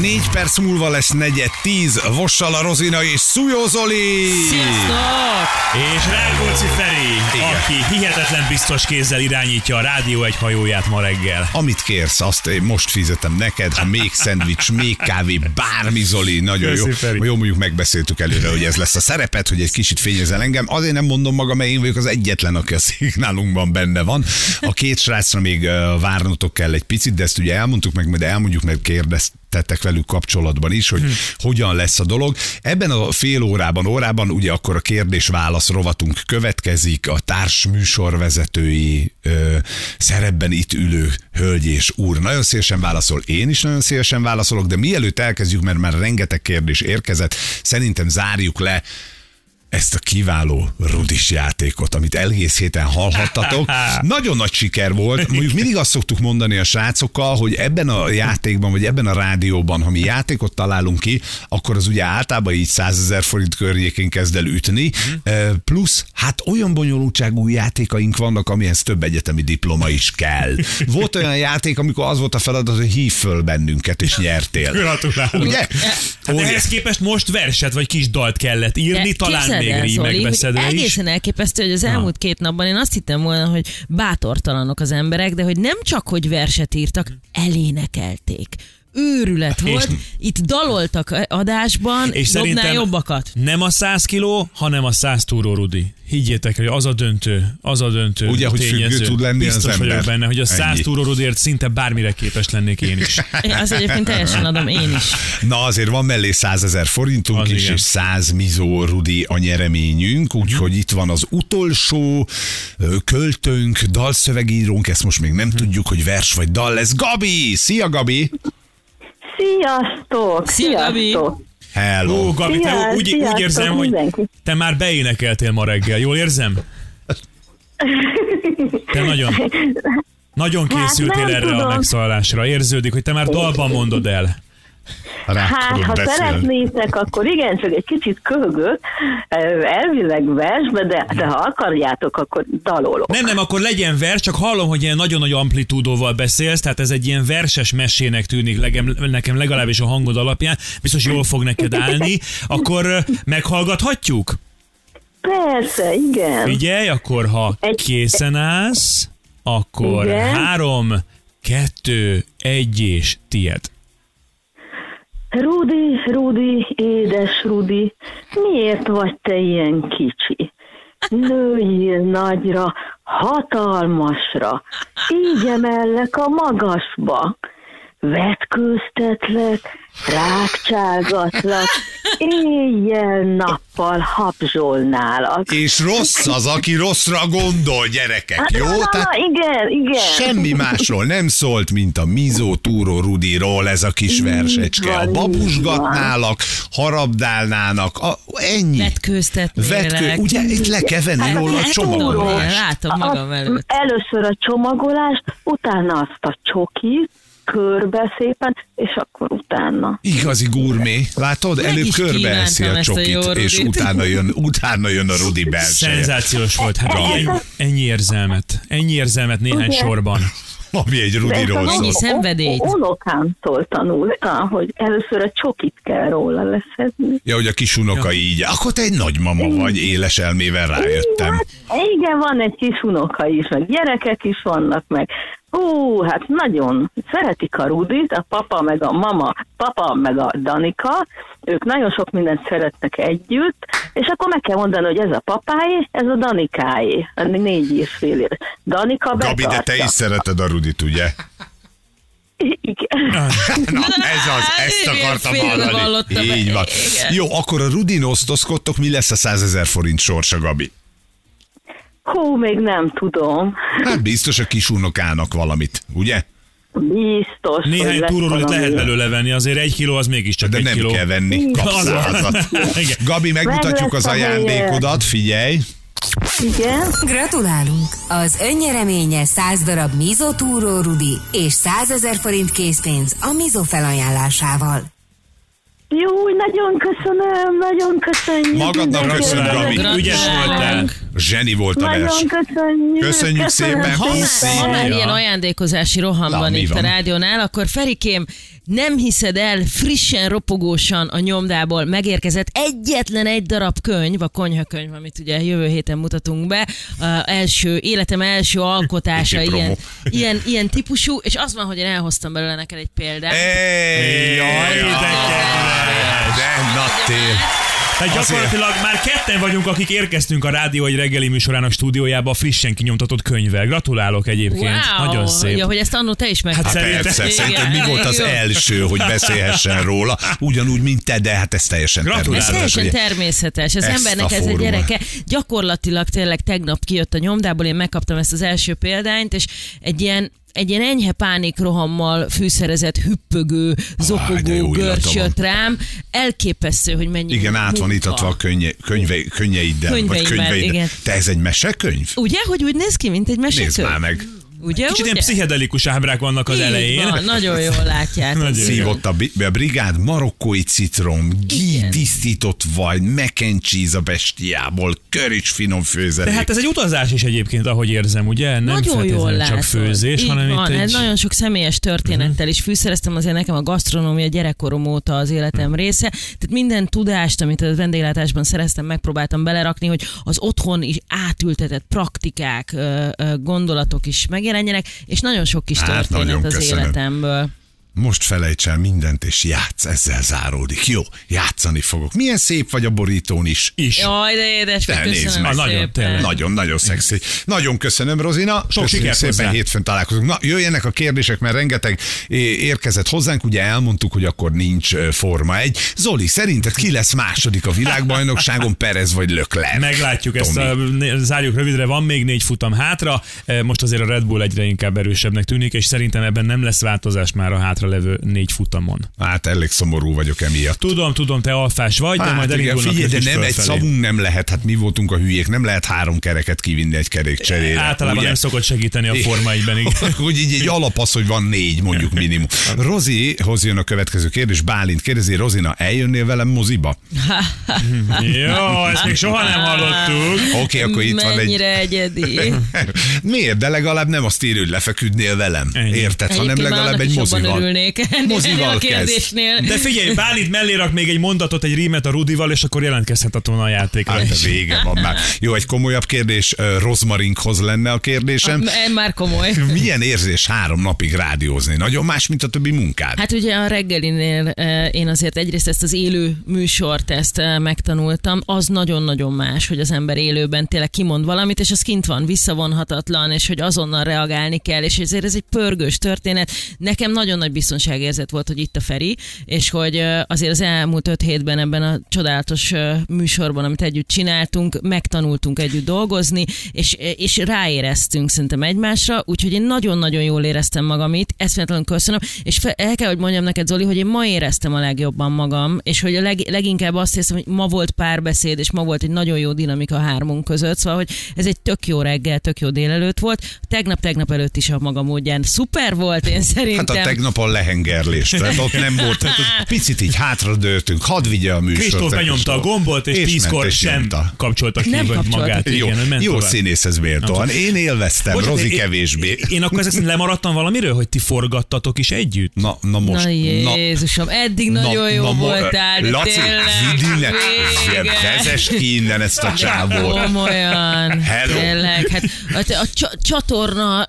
Négy perc múlva lesz negyed tíz, Vossal a Rozina és Szújó Zoli. Sziasztok! És Rákóczi Feri, Igen. aki hihetetlen biztos kézzel irányítja a rádió egy hajóját ma reggel. Amit kérsz, azt én most fizetem neked, ha még szendvics, még kávé, bármi Zoli, nagyon Köszi, jó. Feri. Jó, mondjuk megbeszéltük előre, hogy ez lesz a szerepet, hogy egy kicsit fényezel engem. Azért nem mondom magam, mert én vagyok az egyetlen, aki a szignálunkban benne van. A két srácra még várnotok kell egy picit, de ezt ugye elmondtuk meg, majd elmondjuk, meg kérdeztetek velük kapcsolatban is, hogy hogyan lesz a dolog. Ebben a fél órában, órában ugye akkor a kérdés-válasz rovatunk következik, a társ műsorvezetői ö, szerepben itt ülő hölgy és úr nagyon szívesen válaszol, én is nagyon szívesen válaszolok, de mielőtt elkezdjük, mert már rengeteg kérdés érkezett, szerintem zárjuk le ezt a kiváló rudis játékot, amit egész héten hallhattatok. Nagyon nagy siker volt. Mondjuk mindig azt szoktuk mondani a srácokkal, hogy ebben a játékban, vagy ebben a rádióban, ha mi játékot találunk ki, akkor az ugye általában így 100 ezer forint környékén kezd el ütni. Eh, Plusz, hát olyan bonyolultságú játékaink vannak, amihez több egyetemi diploma is kell. Volt olyan játék, amikor az volt a feladat, hogy hív föl bennünket, és nyertél. Gratulálok. Ugye? Hát ehhez képest most verset vagy kis dalt kellett írni, talán képzeld még hogy is. Egészen elképesztő, hogy az elmúlt két napban én azt hittem volna, hogy bátortalanok az emberek, de hogy nem csak, hogy verset írtak, elénekelték. Őrület És- volt. Itt daloltak adásban, És dobnál szerintem jobbakat. nem a 100 kiló, hanem a 100 túró Rudi. Higgyétek, hogy az a döntő, az a döntő Ugye, hogy tényező. tud lenni az Biztos ember. vagyok benne, hogy a 100 Ennyi. túró Rudiért szinte bármire képes lennék én is. Én azt egyébként teljesen adom én is. Na azért van mellé 100 ezer forintunk Az is, igen. és 100 mizó Rudi a nyereményünk, úgyhogy itt van az utolsó költőnk, dalszövegírónk, ezt most még nem tudjuk, hogy vers vagy dal lesz. Gabi! Szia Gabi! Sziasztok! Szia, Gabi! Sziasztok! Hello! Ó, Gabi, te Szia, úgy, úgy érzem, hogy mindenki. te már beénekeltél ma reggel, jól érzem? Te nagyon, nagyon készültél nem erre a tudom. megszólalásra. Érződik, hogy te már dalban mondod el. Hát, ha beszélni. szeretnétek, akkor igen, csak egy kicsit köhögök, elvileg versbe, de, de ha akarjátok, akkor dalolok. Nem, nem, akkor legyen vers, csak hallom, hogy ilyen nagyon nagy amplitúdóval beszélsz, tehát ez egy ilyen verses mesének tűnik legem, nekem legalábbis a hangod alapján, biztos jól fog neked állni, akkor meghallgathatjuk? Persze, igen. Figyelj, akkor ha Egy- készen állsz, akkor Igen. három, kettő, egy és tied. Rudi, Rudi, édes Rudi, miért vagy te ilyen kicsi? Nőjél nagyra, hatalmasra, így emellek a magasba. Vetkőztetlek, rákcsálgatlak, éjjel-nappal habzsolnálak. És rossz az, aki rosszra gondol, gyerekek, jó? Na, na, na, Tehát igen, igen. semmi másról nem szólt, mint a Mizó Túró Rudiról ez a kis versecske. A babusgatnálak, harabdálnának, a, ennyi. Vetkőztetnélek. Vetkő, ugye itt le kell venni róla a Hát, csomagolást. Látom magam előtt. Először a csomagolást, utána azt a csokit, körbe szépen, és akkor utána. Igazi gurmé. Látod? Meg Előbb körbeeszi a a csokit, jó és utána jön, utána jön a Rudi belseje. Szenzációs volt. Hát ennyi, ennyi érzelmet. Ennyi érzelmet néhány Ugye? sorban. Ami egy Rudiról szól. szem- szenvedélyt. Unokánktól tanultam, hogy először a csokit kell róla leszedni. Ja, hogy a kis unoka így. Akkor te egy nagymama vagy, éles elmével rájöttem. Hát, igen, van egy kis unoka is, meg gyerekek is vannak, meg Hú, hát nagyon szeretik a Rudit, a papa meg a mama, papa meg a Danika, ők nagyon sok mindent szeretnek együtt, és akkor meg kell mondani, hogy ez a papáé, ez a Danikáé, a négy és fél éves. Danika Gabi, de te betartja. is szereted a Rudit, ugye? Igen. Na, ez az, ezt Ilyen akartam hallani. Így van. Igen. Jó, akkor a Rudin osztozkodtok, mi lesz a 100 ezer forint sorsa, Gabi? Hú, még nem tudom. Hát biztos a kis unokának valamit, ugye? Biztos, Néhány valami. lehet belőle venni, azért egy kiló az mégiscsak De egy nem kiló. kell venni, kapsz. Gabi, megmutatjuk Meg az ajándékodat, figyelj. Igen. Gratulálunk! Az önnyereménye 100 darab Mizo Túró Rudi és 100 ezer forint készpénz a Mizo felajánlásával. Jó, nagyon köszönöm, nagyon köszönjük. Magadnak köszönöm, Gabi. Ügyes voltál. Zseni volt a vers. Köszönjük. Köszönjük szépen, Ha, ha már ilyen ajándékozási roham Na, van itt a rádiónál, akkor Ferikém, nem hiszed el, frissen, ropogósan a nyomdából megérkezett egyetlen egy darab könyv, a konyhakönyv, amit ugye jövő héten mutatunk be, a első, életem első alkotása, ilyen, ilyen, ilyen típusú, és az van, hogy én elhoztam belőle neked egy példát. Ej, Jaj, de kedves. De na. Tehát gyakorlatilag már ketten vagyunk, akik érkeztünk a rádió egy reggeli műsorának stúdiójába a frissen kinyomtatott könyvvel. Gratulálok egyébként. Wow! Nagyon szép. Ja, hogy ezt annó te is megkaptad. Hát Hát Szerintem- persze, Igen. szerinted mi volt az első, hogy beszélhessen róla, ugyanúgy, mint te, de hát ez teljesen Gratulálok. Ez természetes. teljesen ugye? természetes. Az Ezt embernek a ez egy formát. gyereke. Gyakorlatilag tényleg tegnap kijött a nyomdából, én megkaptam ezt az első példányt, és egy ilyen egy ilyen enyhe pánikrohammal fűszerezett, hüppögő, zokogó illata görcs jött rám. Elképesztő, hogy mennyi Igen, át van munka. itatva a könnye, könyve, könnyeiddel. vagy Könyveimmel, könyveiddel. igen. Te ez egy mesekönyv? Ugye, hogy úgy néz ki, mint egy Nézd mesekönyv? már meg. Ugye, Kicsit ilyen ugye? pszichedelikus ábrák vannak az Így elején. Van, nagyon jól látjátok. Nagyon jó. Szívott a, bi- a brigád marokkói citrom, gí tisztított vaj, mac and cheese a bestiából, körics finom főzelék. De hát ez egy utazás is egyébként, ahogy érzem, ugye? Nem nagyon jól feltétlenül látod. csak főzés, Így hanem van, itt egy... egy... nagyon sok személyes történettel is fűszereztem, azért nekem a gasztronómia gyerekkorom óta az életem része. Tehát minden tudást, amit a vendéglátásban szereztem, megpróbáltam belerakni, hogy az otthon is átültetett praktikák, gondolatok is megjelenjenek, és nagyon sok kis Hát, történet nagyon az köszönöm. életemből. Most felejts el mindent, és játsz, ezzel záródik. Jó, játszani fogok. Milyen szép vagy a borítón is. is. Jaj, de édes, De nézd meg. Nagyon, tényleg. Nagyon, nagyon szexi. Nagyon köszönöm, Rozina. Sok sikert szépen, hozzá. hétfőn találkozunk. Na, jöjjenek a kérdések, mert rengeteg érkezett hozzánk. Ugye elmondtuk, hogy akkor nincs Forma egy. Zoli, szerinted ki lesz második a világbajnokságon, Perez vagy Leclerc? Meglátjuk ezt, Tomi. a, né- zárjuk rövidre, van még négy futam hátra, Eh, most azért a Red Bull egyre inkább erősebbnek tűnik, és szerintem ebben nem lesz változás már a hátra levő négy futamon. Hát elég szomorú vagyok emiatt. Tudom, tudom, te alfás vagy, de majd Hát igen, figyelj, de nem egy fölfelé. szavunk nem lehet, hát mi voltunk a hülyék, nem lehet három kereket kivinni egy kerékcserére. Általában ugye? nem szokott segíteni a Forma 1-ben, igen. hogy így egy alap az, hogy van négy mondjuk minimum. Rozihoz jön a következő kérdés. Bálint kérdezi, Rozina, eljönnél velem moziba? Jó, ezt még soha nem hallottuk. Oké, okay, akkor itt van egy... Mennyire egyedi. Miért? De legalább nem azt írja, hogy lefeküdnél velem. Ennyi. Érted? Hanem legalább egy mozival. Örülnék ennél a kezd. kérdésnél. De figyelj, Bálint mellé rak még egy mondatot, egy rímet a Rudival, és akkor jelentkezhet a volna a játékra. Hát vége van már. Jó, egy komolyabb kérdés. Rozmarinkhoz lenne a kérdésem. M- Már komoly. Milyen érzés három napig rádiózni? Nagyon más, mint a többi munkád. Hát ugye a reggelinél én azért egyrészt ezt az élő műsort ezt megtanultam, az nagyon-nagyon más, hogy az ember élőben tényleg kimond valamit, és az kint van, visszavonhatatlan, és hogy azonnal reagálni kell, és ezért ez egy pörgős történet. Nekem nagyon nagy biztonságérzet volt, hogy itt a Feri, és hogy azért az elmúlt öt hétben ebben a csodálatos műsorban, amit együtt csináltunk, megtanultunk együtt dolgozni, és, és ráéreztünk szerintem egymásra, úgyhogy én nagyon-nagyon jól éreztem magam itt, eszméletlenül köszönöm, és fe, el kell, hogy mondjam neked, Zoli, hogy én ma éreztem a legjobban magam, és hogy a leg, leginkább azt hiszem, hogy ma volt párbeszéd, és ma volt egy nagyon jó dinamika a hármunk között, szóval, hogy ez egy tök jó reggel, tök jó délelőtt volt. Tegnap-tegnap előtt is a maga módján szuper volt, én szerintem. Hát a tegnap a lehengerlés, tehát ott nem volt, tehát ott picit így hátradőltünk, hadd vigye a műsort. Kristóf benyomta a gombot, és, És tízkor ment, és sem nyomta. kapcsolta ki Nem kapcsolta magát. Jó, Igen, ment jó tovább. színészhez méltóan. Én élveztem, Bocsánat, Rozi én- kevésbé. Én akkor ezek szerint lemaradtam valamiről, hogy ti forgattatok is együtt? Na, na most. Na Jézusom, eddig nagyon jó mo- voltál, Laci, vége. vezess ki innen ezt a csávót. Komolyan. Hello. Tényleg. Hát a, a csa- csatorna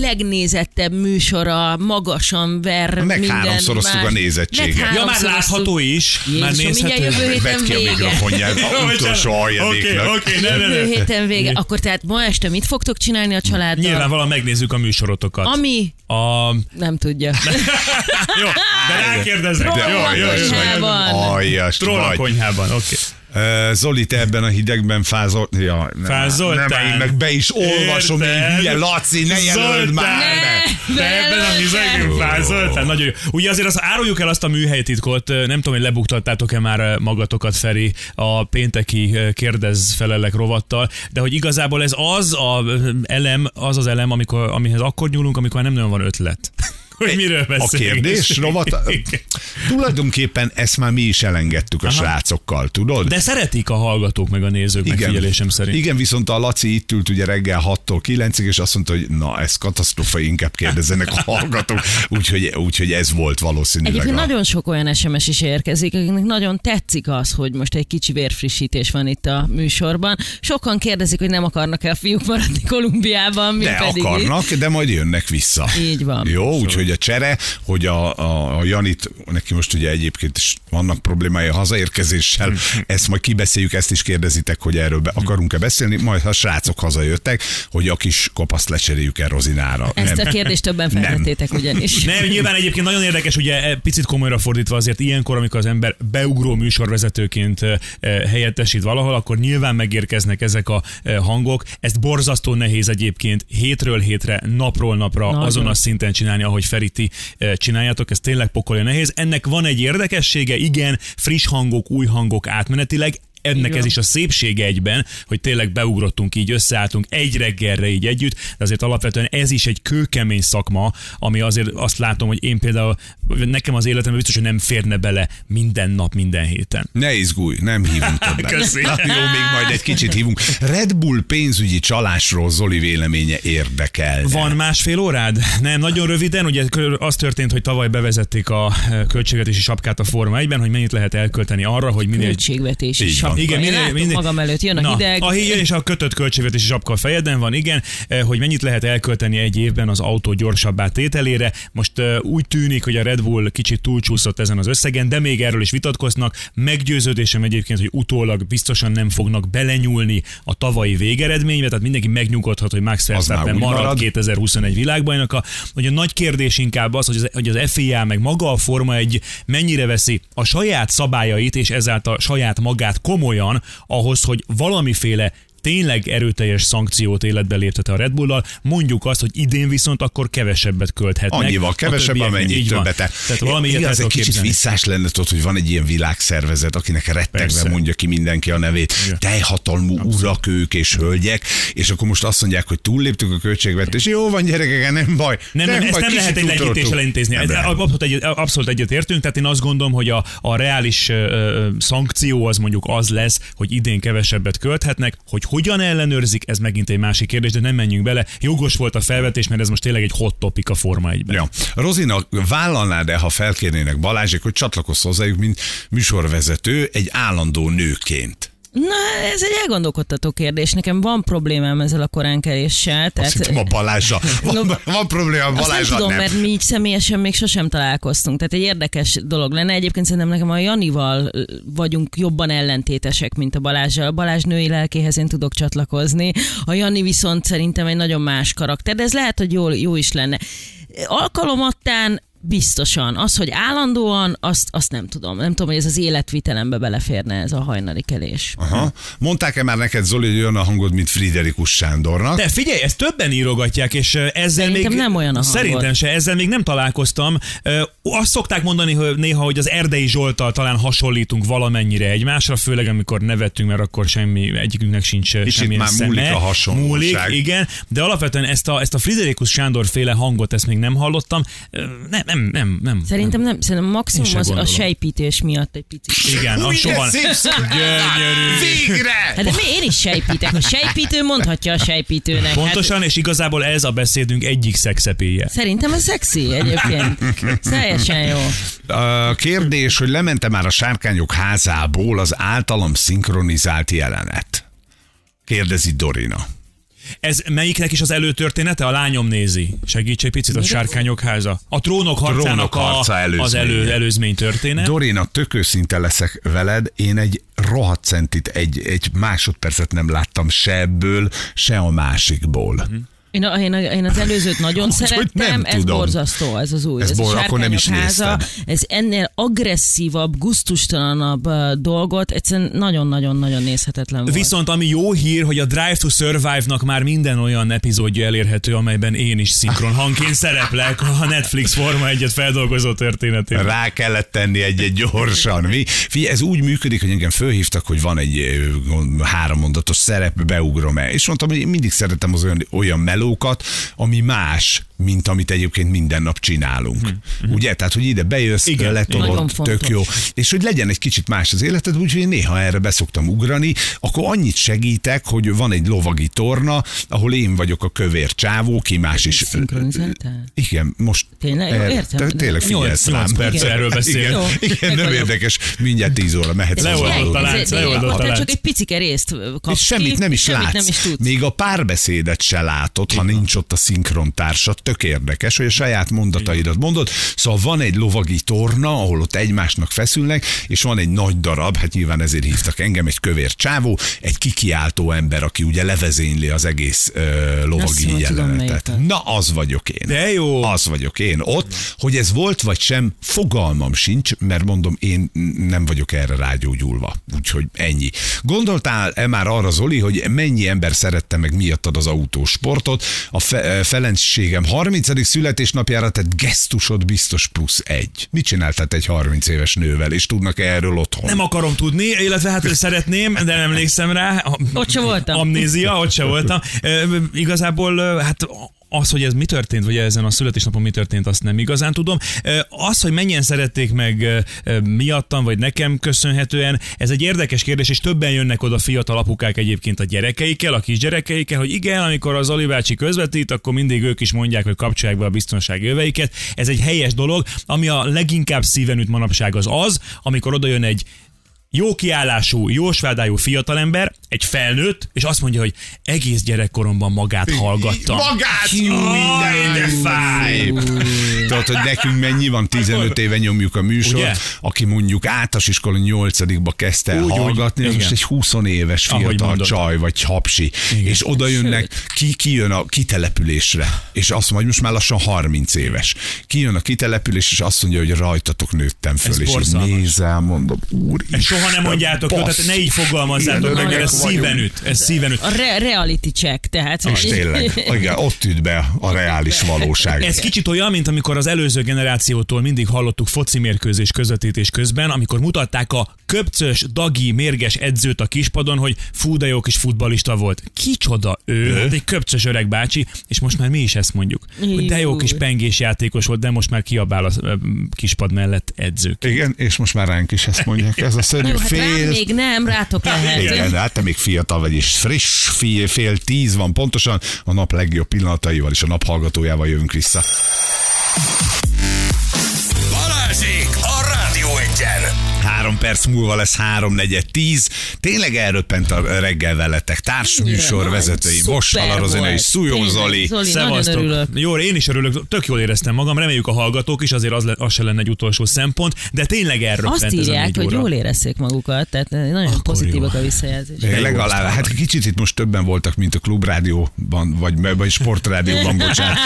legnézettebb műsora, magasan ver Meg minden háromszoroztuk más. a nézettséget. Meg Ja, már látható is. Már Jézusom, mindjárt nézhető. héten Vedd ki a mikrofonját, a utolsó aljadéknak. Oké, oké, ne, ne, Jövő héten vége. Akkor tehát ma este mit fogtok csinálni a családdal? Nyilvánvalóan megnézzük a műsorotokat. Ami A... nem tudja. Jó, de rákérdezek. Troll a konyhában. Aljas Troll a vagy. konyhában, oké. Zoli, te ebben a hidegben fázol... Ja, nem, Fázoltál? Nem, én meg be is olvasom, én Érted? hülye Laci, ne jelöld már Ne! be. De ebben a hizegben fázoltál, nagyon jó. Ugye azért az áruljuk el azt a műhelytitkot, nem tudom, hogy lebuktattátok-e már magatokat, Feri, a pénteki kérdez felelek rovattal, de hogy igazából ez az a elem, az az elem, amikor, amihez akkor nyúlunk, amikor nem nagyon van ötlet. Hogy miről A beszélünk. kérdés rovat, tulajdonképpen ezt már mi is elengedtük a Aha. srácokkal, tudod? De szeretik a hallgatók meg a nézők megfigyelésem szerint. Igen, viszont a Laci itt ült ugye reggel 6-tól 9-ig, és azt mondta, hogy na, ez katasztrofa, inkább kérdezzenek a hallgatók. Úgyhogy, úgyhogy ez volt valószínűleg. Egyébként a... nagyon sok olyan SMS is érkezik, akiknek nagyon tetszik az, hogy most egy kicsi vérfrissítés van itt a műsorban. Sokan kérdezik, hogy nem akarnak-e a fiúk maradni Kolumbiában, mi De pedig akarnak, de majd jönnek vissza. Így van. Jó, úgyhogy a csere, hogy a, a, a Janit, neki most ugye egyébként is vannak problémái a hazaérkezéssel, ezt majd kibeszéljük, ezt is kérdezitek, hogy erről be akarunk-e beszélni, majd ha a srácok hazajöttek, hogy a kis kopaszt lecseréljük el Rozinára. Ezt a kérdést többen Nem. feltettétek ugyanis. Nem, nyilván egyébként nagyon érdekes, ugye e, picit komolyra fordítva azért ilyenkor, amikor az ember beugró műsorvezetőként e, e, helyettesít valahol, akkor nyilván megérkeznek ezek a hangok. Ezt borzasztó nehéz egyébként hétről hétre, napról napra Nagyon. azon a szinten csinálni, ahogy Feriti e, csináljátok. Ez tényleg pokolja nehéz. Ennek van egy érdekessége, igen, friss hangok, új hangok átmenetileg, ennek Igen. ez is a szépsége egyben, hogy tényleg beugrottunk így, összeálltunk egy reggelre így együtt, de azért alapvetően ez is egy kőkemény szakma, ami azért azt látom, hogy én például, nekem az életemben biztos, hogy nem férne bele minden nap, minden héten. Ne izgulj, nem hívunk többet. Köszi. Na, jó, még majd egy kicsit hívunk. Red Bull pénzügyi csalásról Zoli véleménye érdekel. Van másfél órád? Nem, nagyon röviden, ugye az történt, hogy tavaly bevezették a e, költségvetési sapkát a Forma 1-ben, hogy mennyit lehet elkölteni arra, hogy minél Költségvetési sapka. Igen, minél, látom minél, magam előtt, jön a Na, hideg. A hideg és a kötött költségvetési sapka a fejedben van, igen, eh, hogy mennyit lehet elkölteni egy évben az autó gyorsabbá tételére. Most uh, úgy tűnik, hogy a Red Bull kicsit túlcsúszott ezen az összegen, de még erről is vitatkoznak. Meggyőződésem egyébként, hogy utólag biztosan nem fognak belenyúlni a tavalyi végeredménybe, tehát mindenki megnyugodhat, hogy Max Verstappen marad, marad. 2021 világbajnoka. Hogy a nagy kérdés inkább az, hogy az, hogy az FIA meg maga a Forma egy mennyire veszi a saját szabályait és ezáltal saját magát komolyan ahhoz, hogy valamiféle tényleg erőteljes szankciót életbe léptete a Red Bull-dal, mondjuk azt, hogy idén viszont akkor kevesebbet költhetnek. Annyival kevesebb, amennyit Így van. többet. Tehát valami Igaz, egy tudok kicsit képzelni. visszás lenne, tudod, hogy van egy ilyen világszervezet, akinek rettegve Persze. mondja ki mindenki a nevét. Igen. Teljhatalmú urak ők és hölgyek, és akkor most azt mondják, hogy túlléptük a költségvetést. Jó van, gyerekek, nem baj. Nem, nem, ezt baj, nem kicsit lehet egy legyintéssel intézni. Nem Ez abszolút, egy, abszolút egyet értünk, tehát én azt gondolom, hogy a, a reális ö, szankció az mondjuk az lesz, hogy idén kevesebbet költhetnek, hogy hogyan ellenőrzik, ez megint egy másik kérdés, de nem menjünk bele. Jogos volt a felvetés, mert ez most tényleg egy hot topic a Forma 1-ben. Ja. Rozina, vállalnád-e, ha felkérnének Balázsék, hogy csatlakozz hozzájuk, mint műsorvezető egy állandó nőként? Na, ez egy elgondolkodtató kérdés. Nekem van problémám ezzel a koránkeréssel. Azt hittem a Balázsa. Van, van probléma a Azt nem Balázsa? tudom, mert mi így személyesen még sosem találkoztunk. Tehát egy érdekes dolog lenne. Egyébként szerintem nekem a Janival vagyunk jobban ellentétesek, mint a Balázsjal. A Balázs női lelkéhez én tudok csatlakozni. A Jani viszont szerintem egy nagyon más karakter, de ez lehet, hogy jó, jó is lenne. Alkalomattán biztosan. Az, hogy állandóan, azt, azt nem tudom. Nem tudom, hogy ez az életvitelembe beleférne ez a hajnali kelés. Aha. Mondták-e már neked, Zoli, hogy olyan a hangod, mint Friderikus Sándornak? De figyelj, ezt többen írogatják, és ezzel Szerintem még... nem olyan a hangod. Szerintem se, ezzel még nem találkoztam. Azt szokták mondani hogy néha, hogy az Erdei Zsoltal talán hasonlítunk valamennyire egymásra, főleg amikor nevettünk, mert akkor semmi, egyikünknek sincs Kicsit semmilyen már szeme. múlik a hasonlóság. Múlik, igen, de alapvetően ezt a, ezt a Friderikus Sándor féle hangot, ezt még nem hallottam. Nem, nem, nem, nem. Szerintem nem, szerintem maximum az a gondolom. sejpítés miatt egy picit. Igen, a soha... Gyönyörű. Végre! Hát de mi, én is sejpítek. A sejpítő mondhatja a sejpítőnek. Pontosan, és igazából ez a beszédünk egyik szexepéje. Hát, szerintem ez szexi egyébként. Teljesen jó. A kérdés, hogy lemente már a sárkányok házából az általam szinkronizált jelenet. Kérdezi Dorina. Ez melyiknek is az előtörténete? A lányom nézi. Segíts egy picit, a sárkányok háza. A trónok harcának Trónok harca a, az előzménye. elő, előzmény történet. Dorina, tök őszinte leszek veled, én egy rohadt centit, egy, egy másodpercet nem láttam se ebből, se a másikból. Én, a, én, a, én az előzőt nagyon Hogy szerettem, nem ez tudom. borzasztó, ez az új. Ez a bor- akkor nem is háza. Ez ennél agresszívabb, guztustalanabb ö, dolgot, egyszerűen nagyon-nagyon-nagyon nézhetetlen volt. Viszont ami jó hír, hogy a Drive to Survive-nak már minden olyan epizódja elérhető, amelyben én is szinkron hangként szereplek a Netflix Forma egyet feldolgozó történetében. Rá kellett tenni egy-egy gyorsan. Mi? Figyelj, ez úgy működik, hogy engem fölhívtak, hogy van egy ö, gond- hárommondatos szerep, beugrom el. És mondtam, hogy én mindig szeretem az olyan, olyan melókat, ami más mint amit egyébként minden nap csinálunk. Ugye? Tehát, hogy ide bejössz, Igen, letolod, tök jó. És hogy legyen egy kicsit más az életed, úgyhogy én néha erre beszoktam ugrani, akkor annyit segítek, hogy van egy lovagi torna, ahol én vagyok a kövér csávó, ki más is. Szinkronizáltál? Igen, most Tényleg? Jó, erre- értem. te- Tényleg figyelsz Nyolc- rám. nyolc perc Igen. erről beszél. Igen, nem érdekes. Mindjárt 10 óra mehetsz Leoldott a lánc, leoldott a lánc. csak egy picike részt kapsz És semmit nem is látsz. Még a párbeszédet se látod, ha nincs ott a szinkrontársad. Tök érdekes, hogy a saját mondataidat mondod. Szóval van egy lovagi torna, ahol ott egymásnak feszülnek, és van egy nagy darab, hát nyilván ezért hívtak engem, egy kövér csávó, egy kikiáltó ember, aki ugye levezényli az egész ö, Azt lovagi tudom, jelenetet. Na, az vagyok én. De jó. Az vagyok én ott. Hogy ez volt vagy sem, fogalmam sincs, mert mondom, én nem vagyok erre rágyógyulva. Úgyhogy ennyi. Gondoltál-e már arra, Zoli, hogy mennyi ember szerette meg miattad az autósportot? A fe- feleségem 30. születésnapjára tett gesztusod biztos plusz egy. Mit csináltál egy 30 éves nővel, és tudnak erről otthon? Nem akarom tudni, illetve hát szeretném, de nem emlékszem rá. Ott se voltam. Amnézia, ott se voltam. Ö, Igazából hát az, hogy ez mi történt, vagy ezen a születésnapon mi történt, azt nem igazán tudom. Az, hogy mennyien szerették meg miattam, vagy nekem köszönhetően, ez egy érdekes kérdés, és többen jönnek oda fiatal apukák egyébként a gyerekeikkel, a kisgyerekeikkel, hogy igen, amikor az Ali közvetít, akkor mindig ők is mondják, hogy kapcsolják be a biztonsági öveiket. Ez egy helyes dolog, ami a leginkább szíven üt manapság az az, amikor oda jön egy jó kiállású, jó svádájú fiatalember, egy felnőtt, és azt mondja, hogy egész gyerekkoromban magát hallgattam. Magát! Minden, de fáj! Tudod, hogy nekünk mennyi van, 15 éve nyomjuk a műsort, Ugye? aki mondjuk általános iskola 8 kezdte el Úgy, úgy. hallgatni, az Igen. most egy 20 éves fiatal csaj, vagy hapsi, és oda jönnek, ki, ki jön a kitelepülésre, és azt mondja, hogy most már lassan 30 éves. Kijön a kitelepülés, és azt mondja, hogy rajtatok nőttem föl, Ez és így nézel, mondom, úr, soha nem mondjátok, jó, tehát ne így fogalmazzátok meg, mert ez szíven üt. Ez szíven üt. A re- reality check, tehát... És tényleg, igen, ott üt be a reális valóság. Ez kicsit olyan, mint amikor az előző generációtól mindig hallottuk foci mérkőzés közvetítés közben, amikor mutatták a köpcös, dagi, mérges edzőt a kispadon, hogy fú, de jó kis futbalista volt. Kicsoda ő? Hát egy köpcös öreg bácsi, és most már mi is ezt mondjuk. Hogy de jó kis pengés játékos volt, de most már kiabál a kispad mellett edzők. Igen, és most már ránk is ezt mondják. Ez a szörnyű Jó, hát rám fél... még nem, rátok lehet. Igen, hát te még fiatal vagy, és friss, fél, fél tíz van pontosan. A nap legjobb pillanataival és a nap hallgatójával jövünk vissza. Három perc múlva lesz három negyed tíz. Tényleg elröppent a reggel veletek. Társműsor vezetői. szuper Bossal Rozina és. Szújó Zoli. Örülök. Jó, én is örülök, tök jól éreztem magam, reméljük a hallgatók is, azért az, le, az se lenne egy utolsó szempont, de tényleg erről Azt ez a írják, hogy óra. jól érezték magukat, tehát nagyon pozitívak a visszajelzések. Legalább, hát kicsit itt most többen voltak, mint a klubrádióban, vagy, vagy sportrádióban, bocsánat.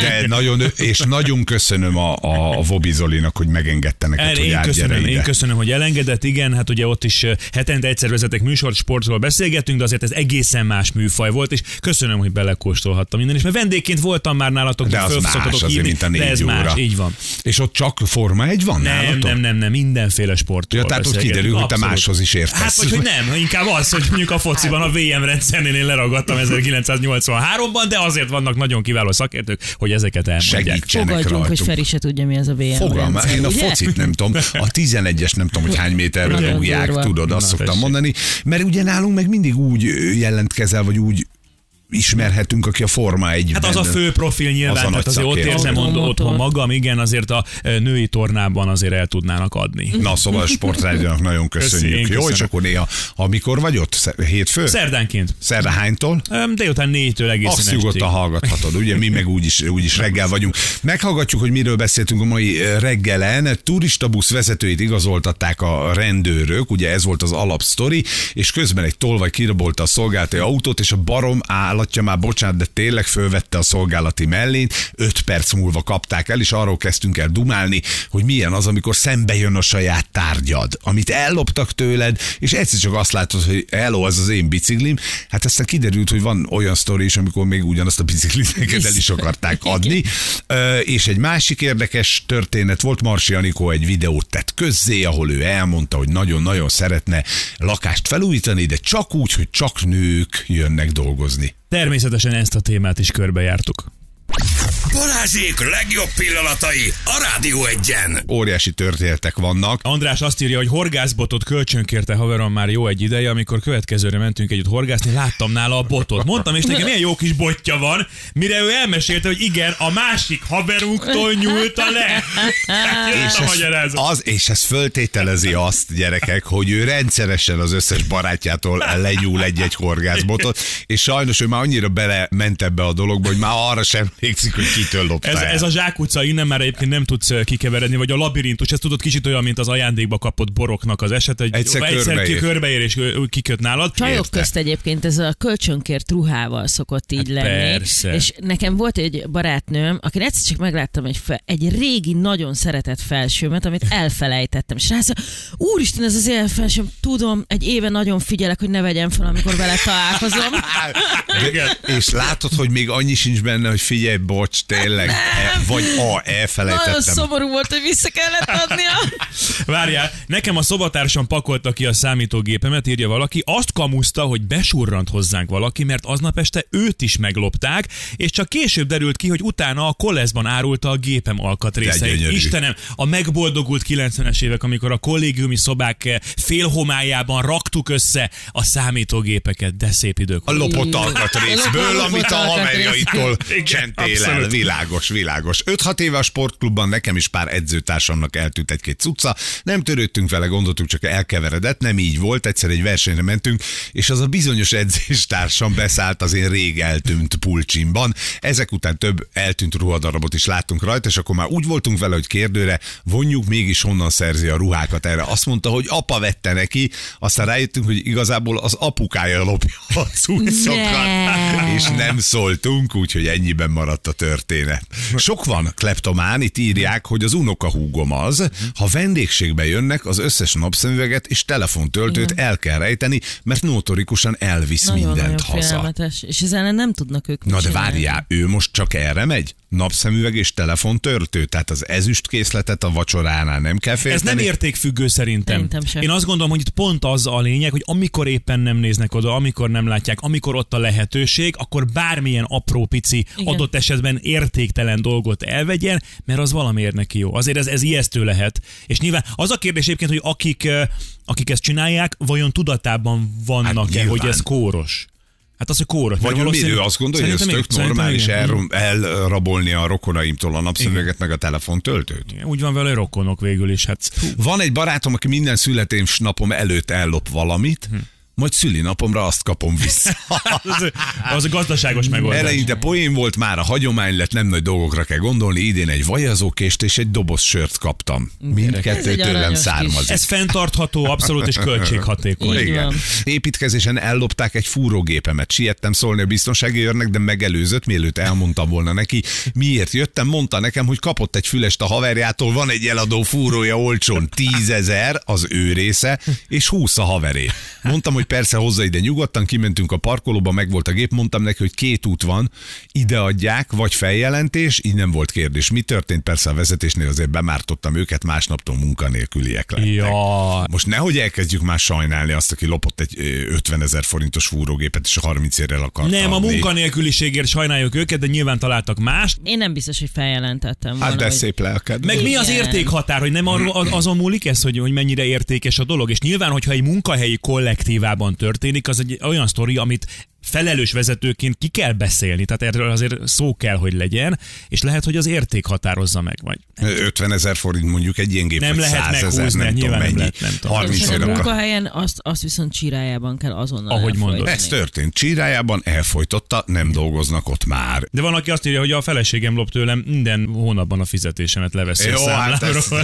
De nagyon, és nagyon köszönöm a, a, a Vobi Zolinak, hogy megengedte neked, El, hogy én, köszönöm, ide. én köszönöm, hogy elengedett, igen, hát ugye ott is hetente egyszer vezetek műsort, sportról beszélgettünk, de azért ez egészen más műfaj volt, és köszönöm, hogy belekóstolhattam minden, és mert vendégként voltam már nálatok, De az más azért, mint a négy de ez óra. más, így van. És ott csak Forma egy van Nem, nálatok? nem, nem, nem, mindenféle sportról Ja, tehát ott beszélgetünk. kiderül, hogy te máshoz is értesz. Hát, vagy hogy nem, inkább az, hogy mondjuk a fociban a VM rendszernél én leragadtam 1983-ban, de azért vannak nagyon kiváló szakértők, hogy ezeket elmondják. Segítsenek Fogadjunk, hogy rajtunk. Feri se tudja, mi az a VM Fogalma, rendszer, én a ugye? focit nem tudom, a 11-es nem tudom, hogy hány méterre rúgják, tudod, azt Na, szoktam tessék. mondani, mert ugye nálunk meg mindig úgy jelentkezel, vagy úgy ismerhetünk, aki a Forma egy. Hát az a fő profil nyilván, Az a tehát azért ott érzem otthon magam, igen, azért a női tornában azért el tudnának adni. Na, szóval a sportrádiónak nagyon Köszi, köszönjük. én Jó, köszönöm. és akkor néha, amikor vagy ott? Hétfő? Szerdánként. Szerda hánytól? Délután négytől egészen Azt nyugodtan hallgathatod, ugye mi meg úgyis, úgyis reggel vagyunk. Meghallgatjuk, hogy miről beszéltünk a mai reggelen. Turistabusz vezetőit igazoltatták a rendőrök, ugye ez volt az alapsztori, és közben egy tolvaj kirabolta a szolgálati autót, és a barom állatja már, bocsánat, de tényleg fölvette a szolgálati mellényt, öt perc múlva kapták el, és arról kezdtünk el dumálni, hogy milyen az, amikor szembe jön a saját tárgyad, amit elloptak tőled, és egyszer csak azt látod, hogy hello, ez az én biciklim. Hát aztán kiderült, hogy van olyan sztori is, amikor még ugyanazt a biciklit neked el is akarták adni. És egy másik érdekes történet volt, Marsi Anikó egy videót tett közzé, ahol ő elmondta, hogy nagyon-nagyon szeretne lakást felújítani, de csak úgy, hogy csak nők jönnek dolgozni. Természetesen ezt a témát is körbejártuk. Balázsék legjobb pillanatai a Rádió egyen. Óriási történetek vannak. András azt írja, hogy horgászbotot kölcsönkérte haverom már jó egy ideje, amikor következőre mentünk együtt horgászni, láttam nála a botot. Mondtam, és nekem milyen jó kis botja van, mire ő elmesélte, hogy igen, a másik haverunktól nyúlta le. És És a ez, az, és ez föltételezi azt, gyerekek, hogy ő rendszeresen az összes barátjától lenyúl egy-egy horgászbotot, és sajnos ő már annyira belement ebbe a dologba, hogy már arra sem emlékszik, hogy kitől lopta Ez, el. ez a zsákutca, innen már egyébként nem tudsz kikeveredni, vagy a labirintus, ez tudod kicsit olyan, mint az ajándékba kapott boroknak az eset, hogy Egyszer egyszer körbeér. körbeér és kiköt nálad. Csajok Érte. közt egyébként ez a kölcsönkért ruhával szokott így Hát lenni. persze. És nekem volt egy barátnőm, aki egyszer csak megláttam egy, fel, egy régi, nagyon szeretett felsőmet, amit elfelejtettem. És rász, úristen, ez az ilyen felsőm, tudom, egy éve nagyon figyelek, hogy ne vegyem fel, amikor vele találkozom. De, és látod, hogy még annyi sincs benne, hogy figyelj, bocs, tényleg, e, vagy A, Nagyon elfelejtettem. szomorú volt, hogy vissza kellett adnia. Várjál, nekem a szobatársam pakolta ki a számítógépemet, írja valaki, azt kamuszta, hogy besurrant hozzánk valaki, mert aznap este őt is meglopták, és csak később derült ki, hogy utána a koleszban árulta a gépem alkatrészeit. Istenem, a megboldogult 90-es évek, amikor a kollégiumi szobák eh, félhomályában raktuk össze a számítógépeket, de szép idők. A lopott alkatrészből, A lopott amit a haverjaitól Igen, csentél el. abszolút. Világos, világos. 5-6 éve a sportklubban nekem is pár edzőtársamnak eltűnt egy-két cucca. Nem törődtünk vele, gondoltuk, csak elkeveredett. Nem így volt. Egyszer egy versenyre mentünk, és az a bizonyos edzéstársam beszállt az én rég eltűnt pulcsimban. Ezek után több eltűnt ruhadarabot is láttunk rajta, és akkor már úgy voltunk vele, hogy kérdőre vonjuk mégis honnan szerzi a ruhákat erre. Azt mondta, hogy apa vette neki, aztán rájöttünk, hogy igazából az apukája lopja a cuccokat, és nem szóltunk, úgyhogy ennyiben maradt a történet. Sok van kleptomán, itt írják, hogy az unokahúgom az, ha vendégségbe jönnek, az összes napszemüveget és telefontöltőt el kell rejteni, mert notorikusan elvisz Nagyon-nagyon mindent haza. félelmetes. És ezzel ellen nem tudnak ők Na de várjál, ő most csak erre megy? Napszemüveg és telefontörtő? Tehát az ezüstkészletet a vacsoránál nem kell félteni? Ez nem értékfüggő szerintem. Szerintem sem. Én azt gondolom, hogy itt pont az a lényeg, hogy amikor éppen nem néznek oda, amikor nem látják, amikor ott a lehetőség, akkor bármilyen apró pici, Igen. adott esetben értéktelen dolgot elvegyen, mert az valamiért neki jó. Azért ez, ez ijesztő lehet. És nyilván az a kérdés egyébként, hogy akik, akik ezt csinálják, vajon tudatában vannak-e, Hát hogy ez kóros? Hát az, hogy kóros. Vagy ő ő azt gondolja, hogy ez tök normális el, elrabolni a rokonaimtól a napszemüveget meg a telefontöltőt? Igen, Úgy van vele rokonok végül is. Hát, Van egy barátom, aki minden születésnapom előtt ellop valamit, Hm. Majd szülinapomra azt kapom vissza. az, az a gazdaságos megoldás. Eleinte poén volt, már a hagyomány lett, nem nagy dolgokra kell gondolni. Idén egy vajazókést és egy doboz sört kaptam. Mindkettő tőlem származik. Ez fenntartható, abszolút és költséghatékony. Így Igen. van. Építkezésen ellopták egy fúrógépemet. Siettem szólni a biztonsági őrnek, de megelőzött, mielőtt elmondtam volna neki. Miért jöttem? Mondta nekem, hogy kapott egy fülest a haverjától, van egy eladó fúrója olcsón, 10 ezer az ő része, és 20 a haveré. Mondtam, hogy persze hozza ide nyugodtan, kimentünk a parkolóba, meg volt a gép, mondtam neki, hogy két út van, ide adják, vagy feljelentés, így nem volt kérdés. Mi történt? Persze a vezetésnél azért bemártottam őket, másnaptól munkanélküliek lettek. Ja, Most nehogy elkezdjük már sajnálni azt, aki lopott egy ö, 50 ezer forintos fúrógépet, és a 30 érrel akart nem, a adni. munkanélküliségért sajnáljuk őket, de nyilván találtak mást. Én nem biztos, hogy feljelentettem volna. Hát de hogy- szép lelked. Meg mi az Igen. értékhatár, hogy nem arról, az- azon múlik ez, hogy, hogy mennyire értékes a dolog. És nyilván, hogyha egy munkahelyi kollektívában történik, az egy olyan sztori, amit felelős vezetőként ki kell beszélni, tehát erről azért szó kell, hogy legyen, és lehet, hogy az érték határozza meg, vagy 50 ezer forint mondjuk egy ilyen gép, Nem vagy lehet 100 ezer, meghúzni, nem tudom nyilván nem mennyi. lehet, nem tudom. 30 És a munkahelyen azt, azt viszont csirájában kell azonnal Ahogy mondod. elfolytani. Ez történt. Csirájában elfolytotta, nem dolgoznak ott már. De van, aki azt írja, hogy a feleségem lop tőlem minden hónapban a fizetésemet leveszi a Jó, hát ez...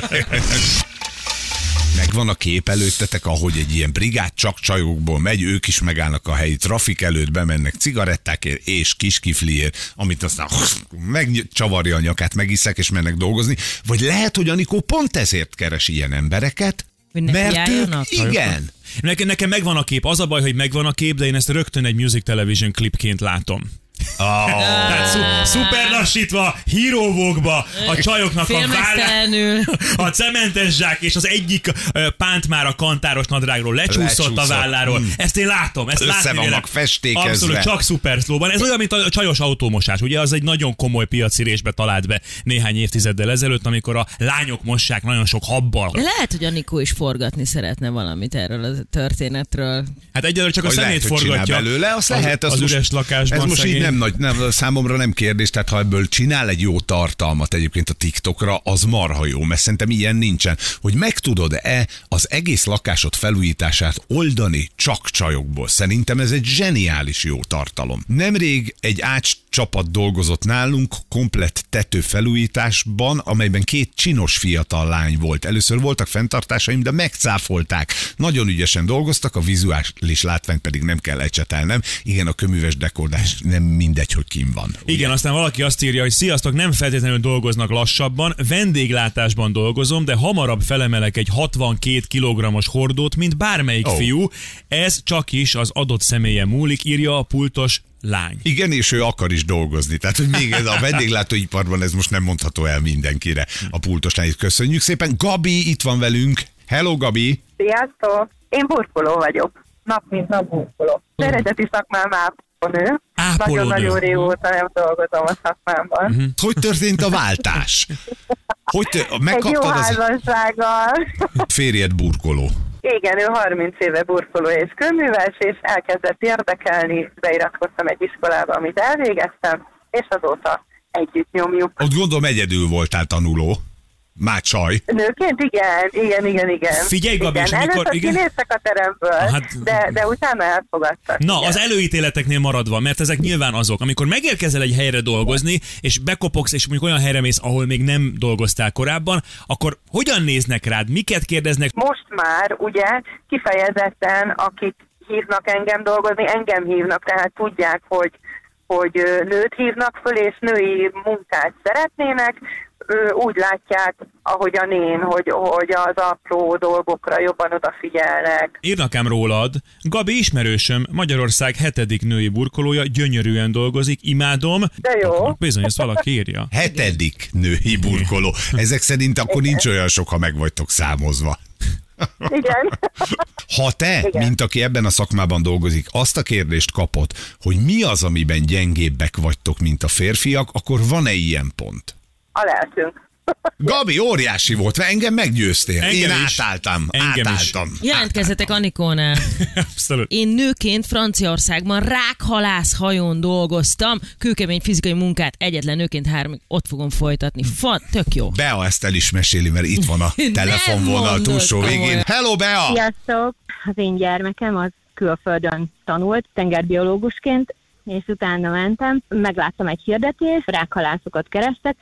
Megvan a kép előttetek, ahogy egy ilyen brigád csak csajokból megy, ők is megállnak a helyi trafik előtt, bemennek cigarettákért és kis kifliért, amit aztán megcsavarja a nyakát, megiszek és mennek dolgozni. Vagy lehet, hogy Anikó pont ezért keres ilyen embereket, Hogy mert ők, igen, Nekem, nekem megvan a kép, az a baj, hogy megvan a kép, de én ezt rögtön egy music television klipként látom. Oh. Tehát szu- szuper lassítva, híróvókba, a csajoknak a vállá... Félmeztelenül. A cementes zsák és az egyik pánt már a kantáros nadrágról lecsúszott, a Lecsúszott. válláról. Mm. Ezt én látom, ezt Össze látni vannak festékezve. Abszolút, csak szuper szlóban. Ez olyan, mint a csajos autómosás. Ugye az egy nagyon komoly piacirésbe talált be néhány évtizeddel ezelőtt, amikor a lányok mossák nagyon sok habbal. De lehet, hogy Anikó is forgatni szeretne valamit erről a történetről. Hát egyelőre csak a Hogy szemét lehet, forgatja. belőle, azt lehet. az, Az, az most, üres lakásban. Ez most szegény. így nem nagy, nem, számomra nem kérdés, tehát ha ebből csinál egy jó tartalmat egyébként a TikTokra, az marha jó, mert szerintem ilyen nincsen. Hogy meg tudod-e az egész lakásod felújítását oldani csak csajokból? Szerintem ez egy zseniális jó tartalom. Nemrég egy ács csapat dolgozott nálunk komplett tető felújításban, amelyben két csinos fiatal lány volt. Először voltak fenntartásaim, de megcáfolták. Nagyon ügyesen dolgoztak, a vizuális látványt pedig nem kell ecsetelnem. Igen, a köműves dekorás nem mindegy, hogy kim van. Igen, aztán valaki azt írja, hogy sziasztok, nem feltétlenül dolgoznak lassabban, vendéglátásban dolgozom, de hamarabb felemelek egy 62 kg-os hordót, mint bármelyik oh. fiú. Ez csak is az adott személye múlik, írja a pultos lány. Igen, és ő akar is dolgozni. Tehát, hogy még ez a vendéglátóiparban ez most nem mondható el mindenkire. A pultos lányit köszönjük szépen. Gabi itt van velünk. Hello, Gabi! Sziasztok! Én burkoló vagyok. Nap mint nap burkoló. Eredeti szakmám ápolónő. Ápolónő. Nagyon-nagyon régóta nem dolgozom a szakmámban. Mhm. Hogy történt a váltás? Hogy te, Egy jó megkaptad az házassággal. férjed burkoló? Igen, ő 30 éve burkoló és kőműves, és elkezdett érdekelni, beiratkoztam egy iskolába, amit elvégeztem, és azóta együtt nyomjuk. Ott gondolom egyedül voltál tanuló. Már csaj. Nőként igen, igen, igen, igen. Figyelj, Gabi, igen. és amikor- igen. kinéztek a teremből, Hát- de, de utána elfogadtak. Na, igen. az előítéleteknél maradva, mert ezek nyilván azok, amikor megérkezel egy helyre dolgozni, és bekopogsz, és mondjuk olyan helyre mész, ahol még nem dolgoztál korábban, akkor hogyan néznek rád, miket kérdeznek? most már ugye kifejezetten, akik hívnak engem dolgozni, engem hívnak, tehát tudják, hogy, hogy nőt hívnak föl, és női munkát szeretnének, úgy látják, ahogyan én, hogy, hogy az apró dolgokra jobban odafigyelnek. Írnak ám rólad, Gabi ismerősöm, Magyarország hetedik női burkolója, gyönyörűen dolgozik, imádom. De jó. Bizony, ezt valaki írja. Hetedik női burkoló. Ezek szerint akkor nincs olyan sok, ha meg vagytok számozva. Igen. Ha te, Igen. mint aki ebben a szakmában dolgozik, azt a kérdést kapod, hogy mi az, amiben gyengébbek vagytok, mint a férfiak, akkor van-e ilyen pont? A lelkünk. Gabi, óriási volt, mert engem meggyőztél. Engem Én is. átálltam. Engem is. átálltam. Jelentkezzetek Anikónál. Abszolút. Én nőként Franciaországban rákhalász hajón dolgoztam, kőkemény fizikai munkát egyetlen nőként három, ott fogom folytatni. Fa, tök jó. Bea ezt el is meséli, mert itt van a telefonvonal túlsó végén. Hello, Bea! Sziasztok! Az én gyermekem az külföldön tanult tengerbiológusként, és utána mentem, megláttam egy hirdetést, rákhalászokat kerestek,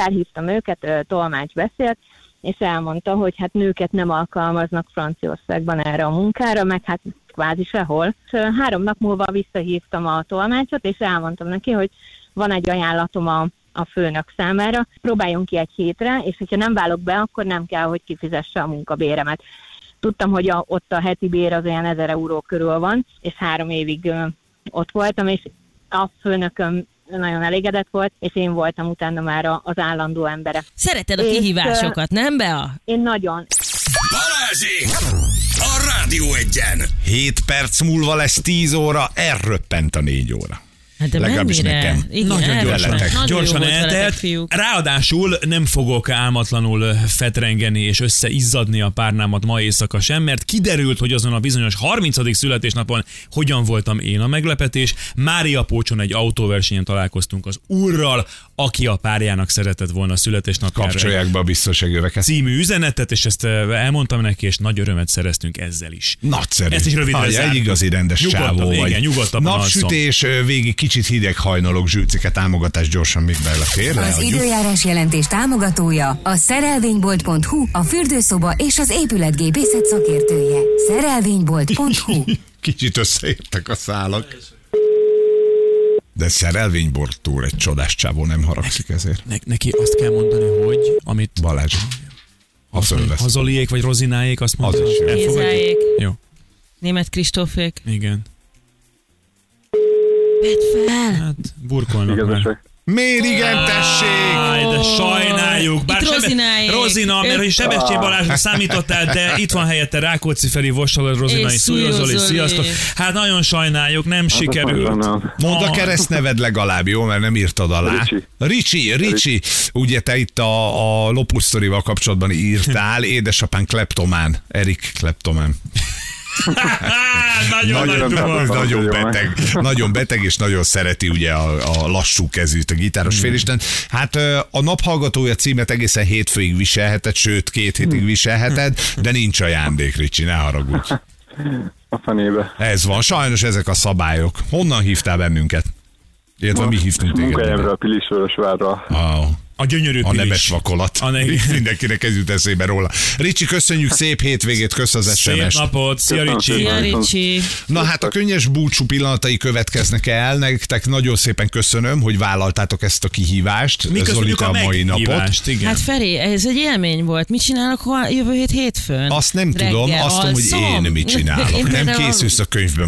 felhívtam őket, tolmács beszélt, és elmondta, hogy hát nőket nem alkalmaznak Franciaországban erre a munkára, meg hát kvázi sehol. És, három nap múlva visszahívtam a tolmácsot, és elmondtam neki, hogy van egy ajánlatom a, a főnök számára, próbáljon ki egy hétre, és hogyha nem válok be, akkor nem kell, hogy kifizesse a munkabéremet. Tudtam, hogy a, ott a heti bér az olyan 1000 euró körül van, és három évig ö, ott voltam, és a főnököm nagyon elégedett volt, és én voltam utána már a- az állandó embere. Szereted a És, kihívásokat, nem Bea? Én nagyon. Balázsi! A Rádió egyen! 7 perc múlva lesz 10 óra, elröppent a 4 óra. Hát de Legalábbis mennyire? nekem. Igen, Nagyon gyorsan. Nagyon gyorsan veletek, eltelt. fiúk. Ráadásul nem fogok álmatlanul fetrengeni és összeizzadni a párnámat ma éjszaka sem, mert kiderült, hogy azon a bizonyos 30. születésnapon hogyan voltam én a meglepetés. Mária Pócson egy autóversenyen találkoztunk az úrral, aki a párjának szeretett volna a születésnapjára Kapcsolják be a biztonságöveket. című üzenetet, és ezt eh, elmondtam neki, és nagy örömet szereztünk ezzel is. Nagyszerű. Ezt is rövidre. Egy igazi rendes csávó vagy. igen, nyugodtabban Napsütés, ö, végig kicsit hideg hajnalok, zsűcike támogatás gyorsan még belefér. Az leadjuk. időjárás jelentés támogatója a szerelvénybolt.hu, a fürdőszoba és az épületgépészet szakértője. Szerelvénybolt.hu Kicsit összeértek a szálak. De szerelvénybortúr egy csodás csávó, nem haragszik ezért. Ne- neki azt kell mondani, hogy amit Balázs. Ha fölvesz. Hazoliék vagy Rozináék, azt mondta. Az is jó. Jó, német Kristófék. igen. Vedd fel! Hát burkolnak már. Igazság. Miért igen, tessék? Áj, de sajnáljuk. Itt Rozináék. Rozina, mert hogy Sebestyén Balázsra számítottál, de itt van helyette Rákóczi Feri, Vossal, Rozina És Szújó Zoli. Sziasztok. Hát nagyon sajnáljuk, nem sikerült. sajnálom. Mondd a keresztneved legalább, jó, mert nem írtad alá. Ricsi. Ricsi, Ricsi. Ugye te itt a, a lopusztorival kapcsolatban írtál, édesapán kleptomán, Erik kleptomán. nagyon nagy Nagyon tapasztalat. nagyon beteg, nagyon beteg, és nagyon szereti ugye a, a lassú kezűt, a gitáros Hmm. félisten. Hát a naphallgatója címet egészen hétfőig viselheted, sőt két hétig Hmm. viselheted, de nincs ajándék, Ricsi, ne haragudj. A fenébe. Ez van, sajnos ezek a szabályok. Honnan hívtál bennünket? Illetve mi hívtunk téged. Munkahelyemről, Pilisvörösvárra. A, A gyönyörű a nemes vakolat. A ne- Mindenkinek ez jut eszébe róla. Ricsi, köszönjük, szép hétvégét, kösz az Szép sms napot, szia Ricsi. Szia, Ricsi! Na hát a könnyes búcsú pillanatai következnek el. Nektek nagyon szépen köszönöm, hogy vállaltátok ezt a kihívást. Mi köszönjük Zolita a a mai napot. igen. Hát Feri, ez egy élmény volt. Mit csinálok ha jövő hét hétfőn? Azt nem tudom, Reggel azt tudom, hogy én mit csinálok. Én Nem készülsz a könyvbe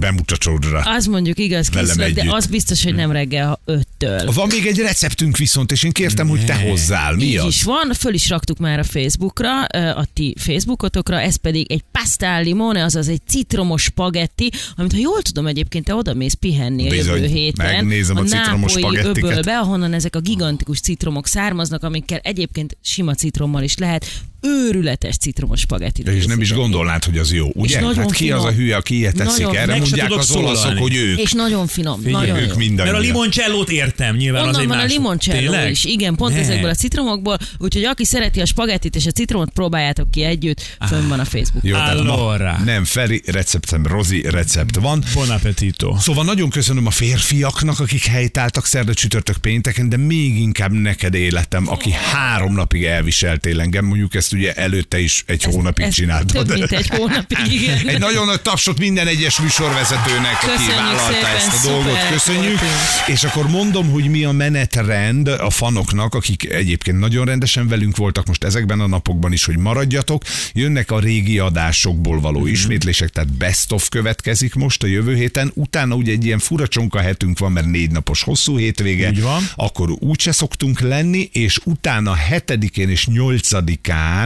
bemutatódra. Az mondjuk igaz, készülök, de az biztos, hogy nem reggel öttől. Van még egy receptünk viszont, és én kértem, hogy te hozzál. Mi Így az? is van, föl is raktuk már a Facebookra, a ti Facebookotokra, ez pedig egy pastál limone, azaz egy citromos spagetti, amit ha jól tudom egyébként, te oda mész pihenni a Bizony, jövő héten. megnézem a citromos nápolyi spagettiket. öbölbe, ahonnan ezek a gigantikus citromok származnak, amikkel egyébként sima citrommal is lehet őrületes citromos spagettit. És nem is gondolnád, hogy az jó, ugye? nagyon Hát ki finom. az a hülye, aki ilyet teszik? Nagyon Erre mondják az olaszok, szólalni. hogy ők. És nagyon finom, Figyelj, nagyon ők jó. mindannyian. Mert a limoncellót értem, nyilván az Onnan egy van a más. limoncello Tényleg? is. Igen, pont Ne. ezekből a citromokból. Úgyhogy aki szereti a spagettit és a citromot, próbáljátok ki együtt. Fönn van a Facebook. Jó, tehát ma Allora. nem Feri receptem, Rozi recept van. Bon appetito. Szóval nagyon köszönöm a férfiaknak, akik helytáltak szerda csütörtök pénteken, de még inkább neked életem, aki három napig elviseltél engem, mondjuk ezt ugye előtte is egy hónapig Ez csináltad. Több mint egy hónapig, igen. Egy nagyon nagy tapsot minden egyes műsorvezetőnek, aki Köszönjük vállalta szépen, ezt a szuperek dolgot. Köszönjük. voltunk. És akkor mondom, hogy mi a menetrend a fanoknak, akik egyébként nagyon rendesen velünk voltak most ezekben a napokban is, hogy maradjatok. Jönnek a régi adásokból való Mhm. ismétlések, tehát best of következik most a jövő héten. Utána ugye egy ilyen fura csonka hetünk van, mert négy napos hosszú hétvége. Így van. Akkor úgyse szoktunk lenni, és utána hetedikén és nyolcadikán,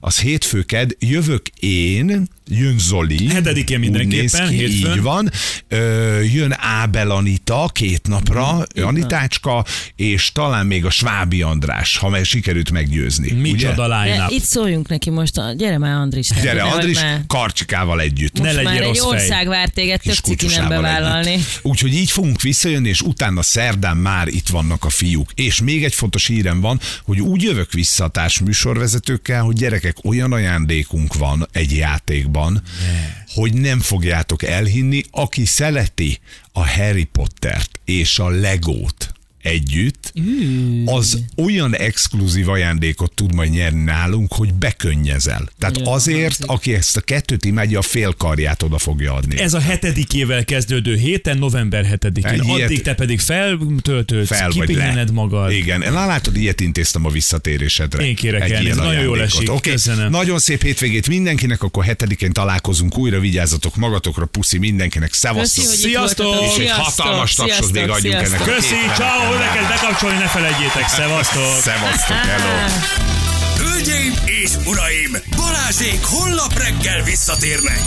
az hétfőked, jövök én, jön Zoli. Hetedikén úgy mindenképpen, néz ki, hétfőn. Így van. Ö, jön Ábel Anita két napra, Anitácska, és talán még a Svábi András, ha meg sikerült meggyőzni. Micsoda line itt szóljunk neki most, a, gyere már Andris. Gyere, nehogy Andris, már. Karcsikával együtt. Ne Most legyél már egy fej. ország vár téged, több ciki nem bevállalni. Úgyhogy így fogunk visszajönni, és utána szerdán már itt vannak a fiúk. És még egy fontos hírem van, hogy úgy jövök vissza a társ műsorvezetőkkel, hogy gyerekek, olyan ajándékunk van egy játékban, hogy nem fogjátok elhinni, aki szereti a Harry Pottert és a Legót együtt, az olyan exkluzív ajándékot tud majd nyerni nálunk, hogy bekönnyezel. Tehát Nagyon azért, aki ezt a kettőt imádja, a fél karját oda fogja adni. Ez a hetedikével kezdődő héten, november 7-én. Egy ilyet- Addig te pedig feltöltődsz, fel kipihened magad. Igen, Na, látod, ilyet intéztem a visszatérésedre. Én kérek Egy elnézést, ilyen nagyon jól esik, Oké, köszönöm. Nagyon szép hétvégét mindenkinek, akkor hetedikén találkozunk újra, vigyázzatok magatokra, puszi mindenkinek, szevasztok. Sziasztok! És egy Sziasztok, hatalmas tapsot sziasztok, még adjunk sziasztok. ennek a Köszi, ciao, neked bekapcsolni, ne felejtjétek, szevasztok! Szevasztok, hello. Hölgyeim és uraim, Balázsék holnap reggel visszatérnek.